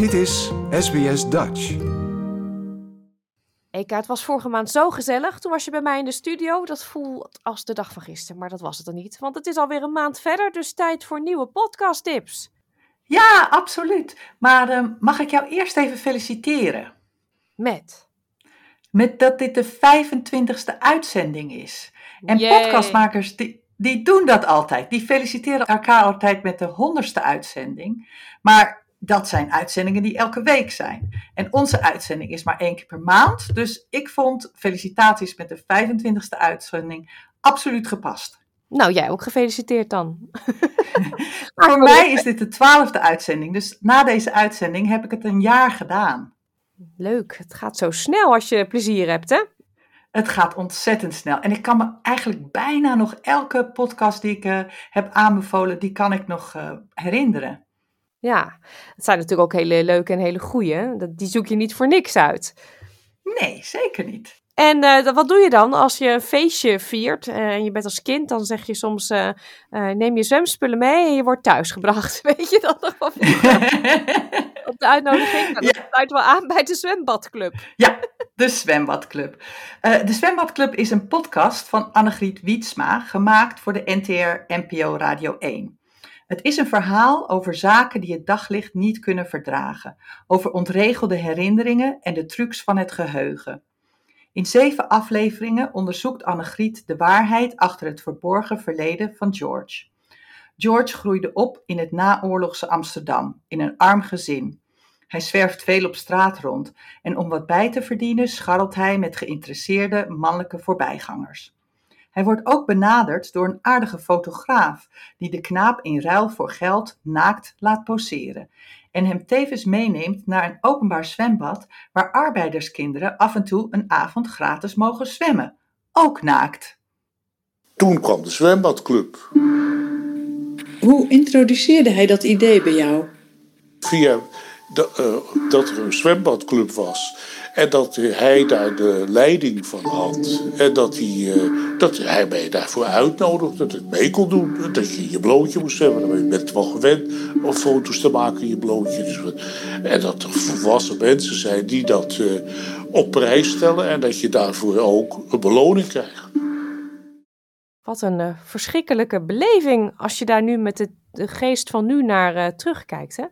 Dit is SBS Dutch. Eka, het was vorige maand zo gezellig. Toen was je bij mij in de studio. Dat voelt als de dag van gisteren, maar dat was het dan niet. Want het is alweer een maand verder, dus tijd voor nieuwe podcasttips. Ja, absoluut. Maar ehm, mag ik jou eerst even feliciteren? Met? Met dat dit de 25ste uitzending is. En Yay. podcastmakers die, die doen dat altijd. Die feliciteren elkaar altijd met de 100ste uitzending. Maar dat zijn uitzendingen die elke week zijn. En onze uitzending is maar één keer per maand. Dus ik vond felicitaties met de 25ste uitzending absoluut gepast. Nou, jij ook gefeliciteerd dan. Voor mij is dit de 12e uitzending. Dus na deze uitzending heb ik het een jaar gedaan. Leuk, het gaat zo snel als je plezier hebt, hè? Het gaat ontzettend snel. En ik kan me eigenlijk bijna nog elke podcast die ik eh, heb aanbevolen, die kan ik nog eh, herinneren. Ja, het zijn natuurlijk ook hele leuke en hele goeie. Dat- Die zoek je niet voor niks uit. Nee, zeker niet. En eh, wat doe je dan als je een feestje viert eh, en je bent als kind? Dan zeg je soms, eh, neem je zwemspullen mee en je wordt thuisgebracht. Weet je dat nog wel? Op de uitnodiging? Nou, dat Ja. sluit wel aan bij de zwembadclub. ja, de Zwembadclub. De Zwembadclub is een podcast van Annegriet Wietsma, gemaakt voor de NTR NPO Radio 1. Het is een verhaal over zaken die het daglicht niet kunnen verdragen, over ontregelde herinneringen en de trucs van het geheugen. In zeven afleveringen onderzoekt Annegriet de waarheid achter het verborgen verleden van George. George groeide op in het naoorlogse Amsterdam, in een arm gezin. Hij zwerft veel op straat rond en om wat bij te verdienen scharrelt hij met geïnteresseerde mannelijke voorbijgangers. Hij wordt ook benaderd door een aardige fotograaf die de knaap in ruil voor geld naakt laat poseren en hem tevens meeneemt naar een openbaar zwembad waar arbeiderskinderen af en toe een avond gratis mogen zwemmen, ook naakt. Toen kwam de zwembadclub. Hoe introduceerde hij dat idee bij jou? Via de, eh, dat er een zwembadclub was. En dat hij daar de leiding van had. En dat hij, eh, dat hij mij daarvoor uitnodigde. Dat ik mee kon doen. Dat je je blootje moest hebben. Dan ben je wel gewend om foto's te maken in je blootje. Dus, en dat er volwassen mensen zijn die dat eh, op prijs stellen. En dat je daarvoor ook een beloning krijgt. Wat een eh, verschrikkelijke beleving als je daar nu met de, geest van nu naar terugkijkt, hè?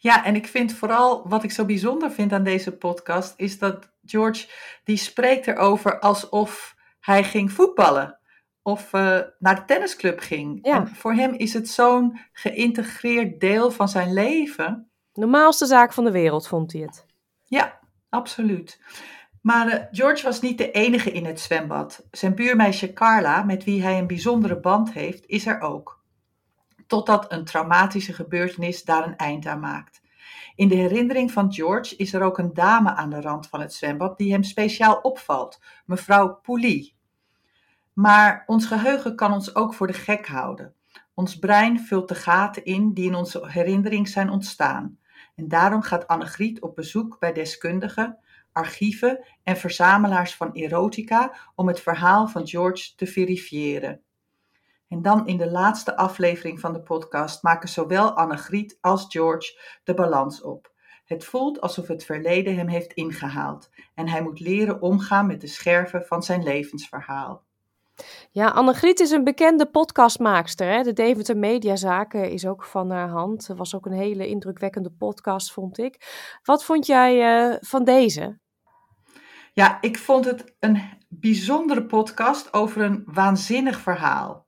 Ja, en ik vind vooral wat ik zo bijzonder vind aan deze podcast is dat George die spreekt erover alsof hij ging voetballen of eh, naar de tennisclub ging. Ja. En voor hem is het zo'n geïntegreerd deel van zijn leven. Normaalste zaak van de wereld vond hij het. Ja, absoluut. Maar eh, George was niet de enige in het zwembad. Zijn buurmeisje Carla, met wie hij een bijzondere band heeft, is er ook. Totdat een traumatische gebeurtenis daar een eind aan maakt. In de herinnering van George is er ook een dame aan de rand van het zwembad die hem speciaal opvalt, mevrouw Poulie. Maar ons geheugen kan ons ook voor de gek houden. Ons brein vult de gaten in die in onze herinnering zijn ontstaan. En daarom gaat Annegriet op bezoek bij deskundigen, archieven en verzamelaars van erotica om het verhaal van George te verifiëren. En dan in de laatste aflevering van de podcast maken zowel Annegriet als George de balans op. Het voelt alsof het verleden hem heeft ingehaald en hij moet leren omgaan met de scherven van zijn levensverhaal. Ja, Annegriet is een bekende podcastmaakster. Hè? De Deventer Mediazaken is ook van haar hand. Het was ook een hele indrukwekkende podcast, vond ik. Wat vond jij eh, van deze? Ja, ik vond het een bijzondere podcast over een waanzinnig verhaal.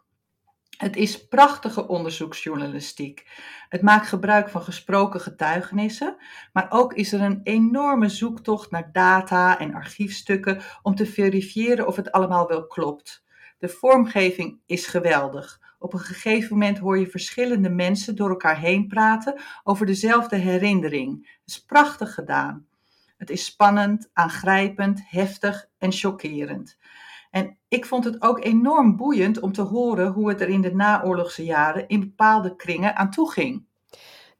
Het is prachtige onderzoeksjournalistiek. Het maakt gebruik van gesproken getuigenissen, maar ook is er een enorme zoektocht naar data en archiefstukken om te verifiëren of het allemaal wel klopt. De vormgeving is geweldig. Op een gegeven moment hoor je verschillende mensen door elkaar heen praten over dezelfde herinnering. Het is prachtig gedaan. Het is spannend, aangrijpend, heftig en chockerend. En ik vond het ook enorm boeiend om te horen hoe het er in de naoorlogse jaren in bepaalde kringen aan toe ging.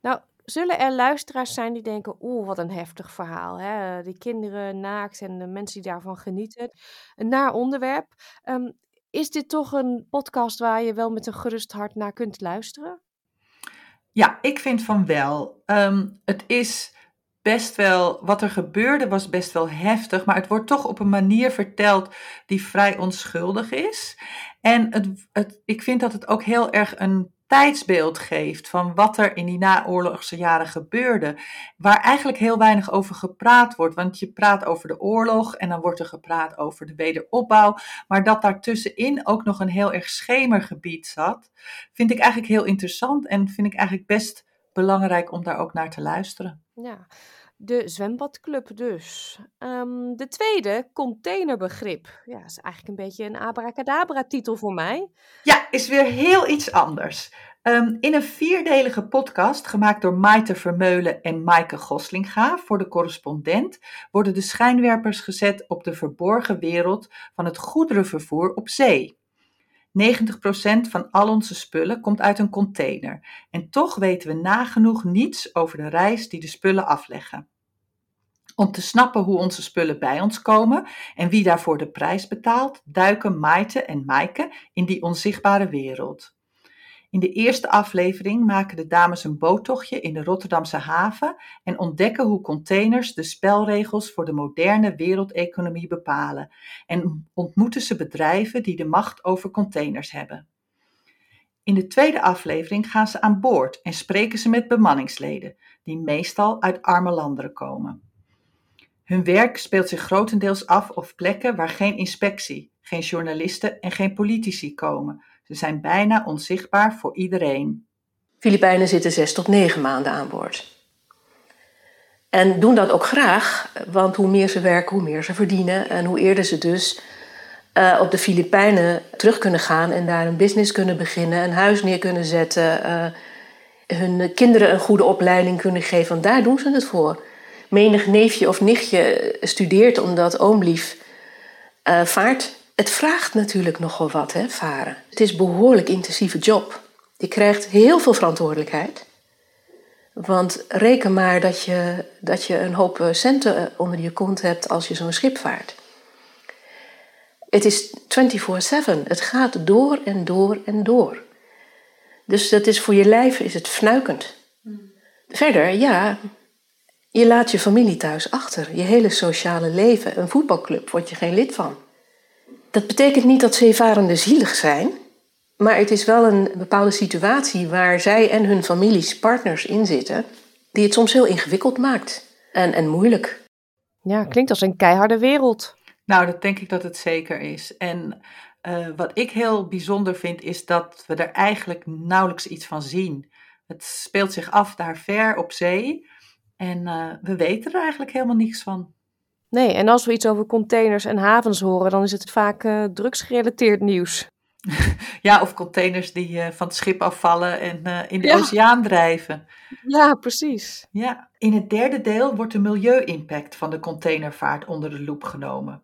Nou, zullen er luisteraars zijn die denken, oeh, wat een heftig verhaal. Hè? Die kinderen naakt en de mensen die daarvan genieten. Een naar onderwerp. Ehm, is dit toch een podcast waar je wel met een gerust hart naar kunt luisteren? Ja, ik vind van wel. Ehm, het is best wel, wat er gebeurde was best wel heftig, maar het wordt toch op een manier verteld die vrij onschuldig is. En het, het, ik vind dat het ook heel erg een tijdsbeeld geeft van wat er in die naoorlogse jaren gebeurde, waar eigenlijk heel weinig over gepraat wordt. Want je praat over de oorlog en dan wordt er gepraat over de wederopbouw, maar dat daartussenin ook nog een heel erg schemergebied zat, vind ik eigenlijk heel interessant en vind ik eigenlijk best belangrijk om daar ook naar te luisteren. Ja, de zwembadclub dus. Ehm, de tweede, containerbegrip. Ja, is eigenlijk een beetje een abracadabra-titel voor mij. Ja, is weer heel iets anders. Ehm, in een vierdelige podcast, gemaakt door Maite Vermeulen en Maaike Goslinga voor de correspondent, worden de schijnwerpers gezet op de verborgen wereld van het goederenvervoer op zee. 90% van al onze spullen komt uit een container. En toch weten we nagenoeg niets over de reis die de spullen afleggen. Om te snappen hoe onze spullen bij ons komen en wie daarvoor de prijs betaalt, duiken Maite en Maaike in die onzichtbare wereld. In de eerste aflevering maken de dames een boottochtje in de Rotterdamse haven en ontdekken hoe containers de spelregels voor de moderne wereldeconomie bepalen en ontmoeten ze bedrijven die de macht over containers hebben. In de tweede aflevering gaan ze aan boord en spreken ze met bemanningsleden, die meestal uit arme landen komen. Hun werk speelt zich grotendeels af op plekken waar geen inspectie, geen journalisten en geen politici komen, ze zijn bijna onzichtbaar voor iedereen. Filipijnen zitten zes tot negen maanden aan boord. En doen dat ook graag, want hoe meer ze werken, hoe meer ze verdienen. En hoe eerder ze dus uh, op de Filipijnen terug kunnen gaan en daar een business kunnen beginnen, een huis neer kunnen zetten, uh, hun kinderen een goede opleiding kunnen geven. Want daar doen ze het voor. Menig neefje of nichtje studeert omdat oomlief uh, vaart het vraagt natuurlijk nogal wat, hè, varen. Het is een behoorlijk intensieve job. Je krijgt heel veel verantwoordelijkheid. Want reken maar dat je, dat je een hoop eh, centen eh, onder je kont hebt als je zo'n schip vaart. Het is 24-7. Het gaat door en door en door. Dus dat is voor je lijf is het fnuikend. Verder, ja, je laat je familie thuis achter. Je hele sociale leven. Een voetbalclub word je geen lid van. Dat betekent niet dat zeevarenden zielig zijn, maar het is wel een bepaalde situatie waar zij en hun families, partners in zitten, die het soms heel ingewikkeld maakt en, en moeilijk. Ja, klinkt als een keiharde wereld. Nou, dat denk ik dat het zeker is. En uh, wat ik heel bijzonder vind, is dat we er eigenlijk nauwelijks iets van zien. Het speelt zich af daar ver op zee en uh, we weten er eigenlijk helemaal niets van. Nee, en als we iets over containers en havens horen, dan is het vaak uh, drugsgerelateerd nieuws. ja, of containers die uh, van het schip afvallen en uh, in de ja. oceaan drijven. Ja, precies. Ja. In het derde deel wordt de milieu-impact van de containervaart onder de loep genomen.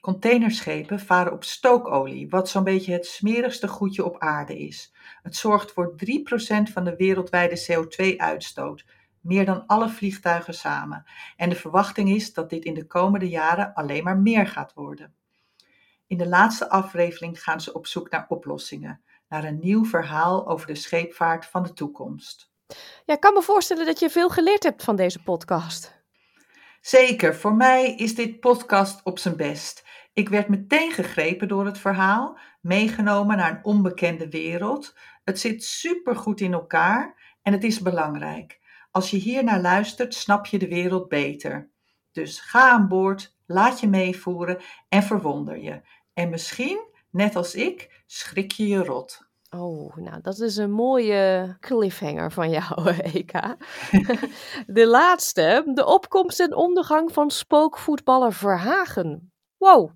Containerschepen varen op stookolie, wat zo'n beetje het smerigste goedje op aarde is. Het zorgt voor 3% van de wereldwijde CO2-uitstoot meer dan alle vliegtuigen samen. En de verwachting is dat dit in de komende jaren alleen maar meer gaat worden. In de laatste aflevering gaan ze op zoek naar oplossingen, naar een nieuw verhaal over de scheepvaart van de toekomst. Ja, ik kan me voorstellen dat je veel geleerd hebt van deze podcast. Zeker, voor mij is dit podcast op zijn best. Ik werd meteen gegrepen door het verhaal, meegenomen naar een onbekende wereld. Het zit supergoed in elkaar en het is belangrijk. Als je hier naar luistert, snap je de wereld beter. Dus ga aan boord, laat je meevoeren en verwonder je. En misschien, net als ik, schrik je je rot. Oh, nou, dat is een mooie cliffhanger van jou, Eka. de laatste, de opkomst en ondergang van spookvoetballer Verhagen. Wow.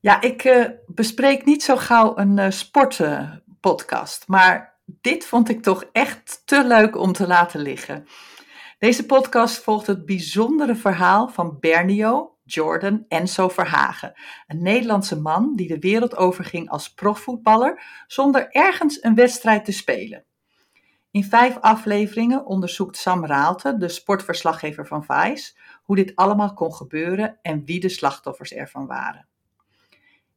Ja, ik uh, bespreek niet zo gauw een uh, sportpodcast, maar dit vond ik toch echt te leuk om te laten liggen. Deze podcast volgt het bijzondere verhaal van Bernio Jordan Enzo Verhagen, een Nederlandse man die de wereld overging als profvoetballer zonder ergens een wedstrijd te spelen. In vijf afleveringen onderzoekt Sam Raalte, de sportverslaggever van Vice, hoe dit allemaal kon gebeuren en wie de slachtoffers ervan waren.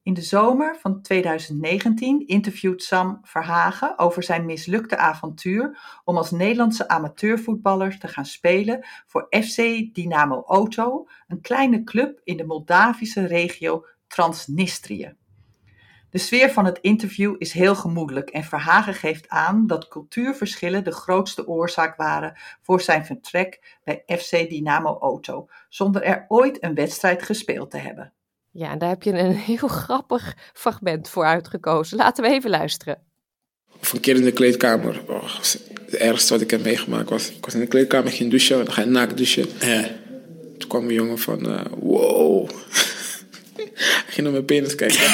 In de zomer van 2019 interviewt Sam Verhagen over zijn mislukte avontuur om als Nederlandse amateurvoetballer te gaan spelen voor FC Dynamo Auto, een kleine club in de Moldavische regio Transnistrië. De sfeer van het interview is heel gemoedelijk en Verhagen geeft aan dat cultuurverschillen de grootste oorzaak waren voor zijn vertrek bij FC Dynamo Auto, zonder er ooit een wedstrijd gespeeld te hebben. Ja, en daar heb je een heel grappig fragment voor uitgekozen. Laten we even luisteren. Of een keer in de kleedkamer. Oh, het ergste wat ik heb meegemaakt was... Ik was in de kleedkamer, ging douchen. Dan ga je naakt douchen. Ja. Toen kwam een jongen van... Uh, wow. Hij ging naar mijn penis kijken.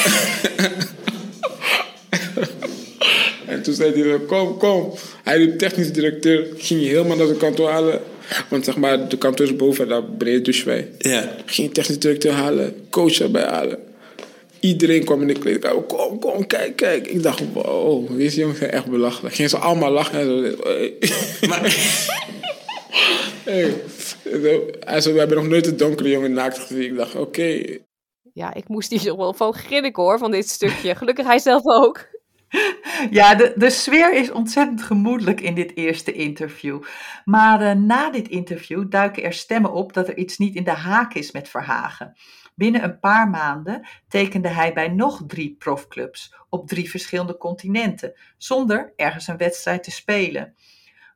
en toen zei hij... Kom, kom. Hij de technisch directeur. Ging je helemaal naar de kantoor halen. Want zeg maar, de kantoor is boven, daar beneden douchen wij. Ja. Ging je technisch directeur halen, coach erbij halen. Iedereen kwam in de kleedkamer. Kom, kom, kijk, kijk. Ik dacht, wow, deze jongens zijn echt belachelijk. Gingen ze allemaal lachen en zo. Hey. Maar... hey. we hebben nog nooit een donkere jongen naakt gezien. Ik dacht, oké. Ja, ik moest hier wel van grinniken hoor, van dit stukje. Gelukkig hij zelf ook. Ja, de, de sfeer is ontzettend gemoedelijk in dit eerste interview. Maar uh, na dit interview duiken er stemmen op dat er iets niet in de haak is met Verhagen. Binnen een paar maanden tekende hij bij nog drie profclubs op drie verschillende continenten, zonder ergens een wedstrijd te spelen.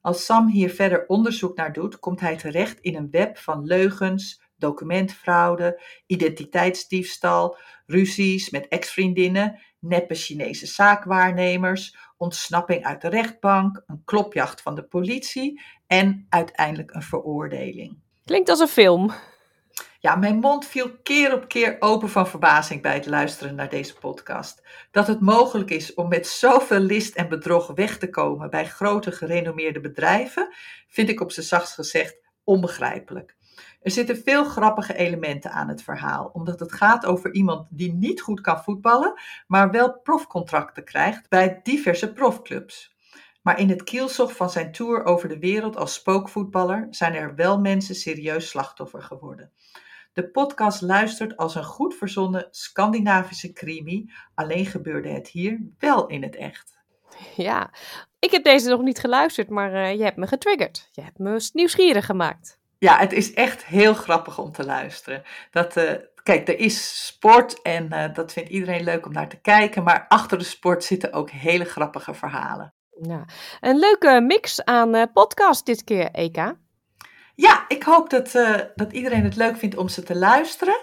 Als Sam hier verder onderzoek naar doet, komt hij terecht in een web van leugens, documentfraude, identiteitsdiefstal, ruzies met ex-vriendinnen neppe Chinese zaakwaarnemers, ontsnapping uit de rechtbank, een klopjacht van de politie en uiteindelijk een veroordeling. Klinkt als een film. Ja, mijn mond viel keer op keer open van verbazing bij het luisteren naar deze podcast. Dat het mogelijk is om met zoveel list en bedrog weg te komen bij grote gerenommeerde bedrijven, vind ik op zijn zachtst gezegd onbegrijpelijk. Er zitten veel grappige elementen aan het verhaal, omdat het gaat over iemand die niet goed kan voetballen, maar wel profcontracten krijgt bij diverse profclubs. Maar in het kielzog van zijn tour over de wereld als spookvoetballer zijn er wel mensen serieus slachtoffer geworden. De podcast luistert als een goed verzonnen Scandinavische crimi, alleen gebeurde het hier wel in het echt. Ja, ik heb deze nog niet geluisterd, maar uh, je hebt me getriggerd. Je hebt me nieuwsgierig gemaakt. Ja, het is echt heel grappig om te luisteren. Dat, uh, kijk, er is sport en uh, dat vindt iedereen leuk om naar te kijken. Maar achter de sport zitten ook hele grappige verhalen. Ja, een leuke mix aan uh, podcast dit keer, Eka. Ja, ik hoop dat, dat iedereen het leuk vindt om ze te luisteren.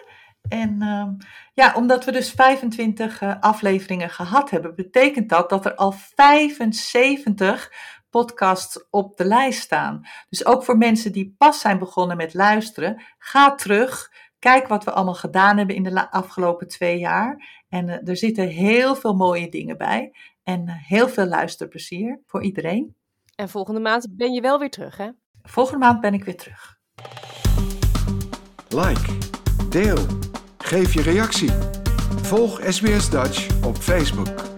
En ehm, ja, omdat we dus 25 afleveringen gehad hebben, betekent dat dat er al 75 podcasts op de lijst staan. Dus ook voor mensen die pas zijn begonnen met luisteren, ga terug. Kijk wat we allemaal gedaan hebben in de afgelopen twee jaar. En uh, er zitten heel veel mooie dingen bij. En uh, heel veel luisterplezier voor iedereen. En volgende maand ben je wel weer terug, hè? Volgende maand ben ik weer terug. Like, deel, geef je reactie. Volg SBS Dutch op Facebook.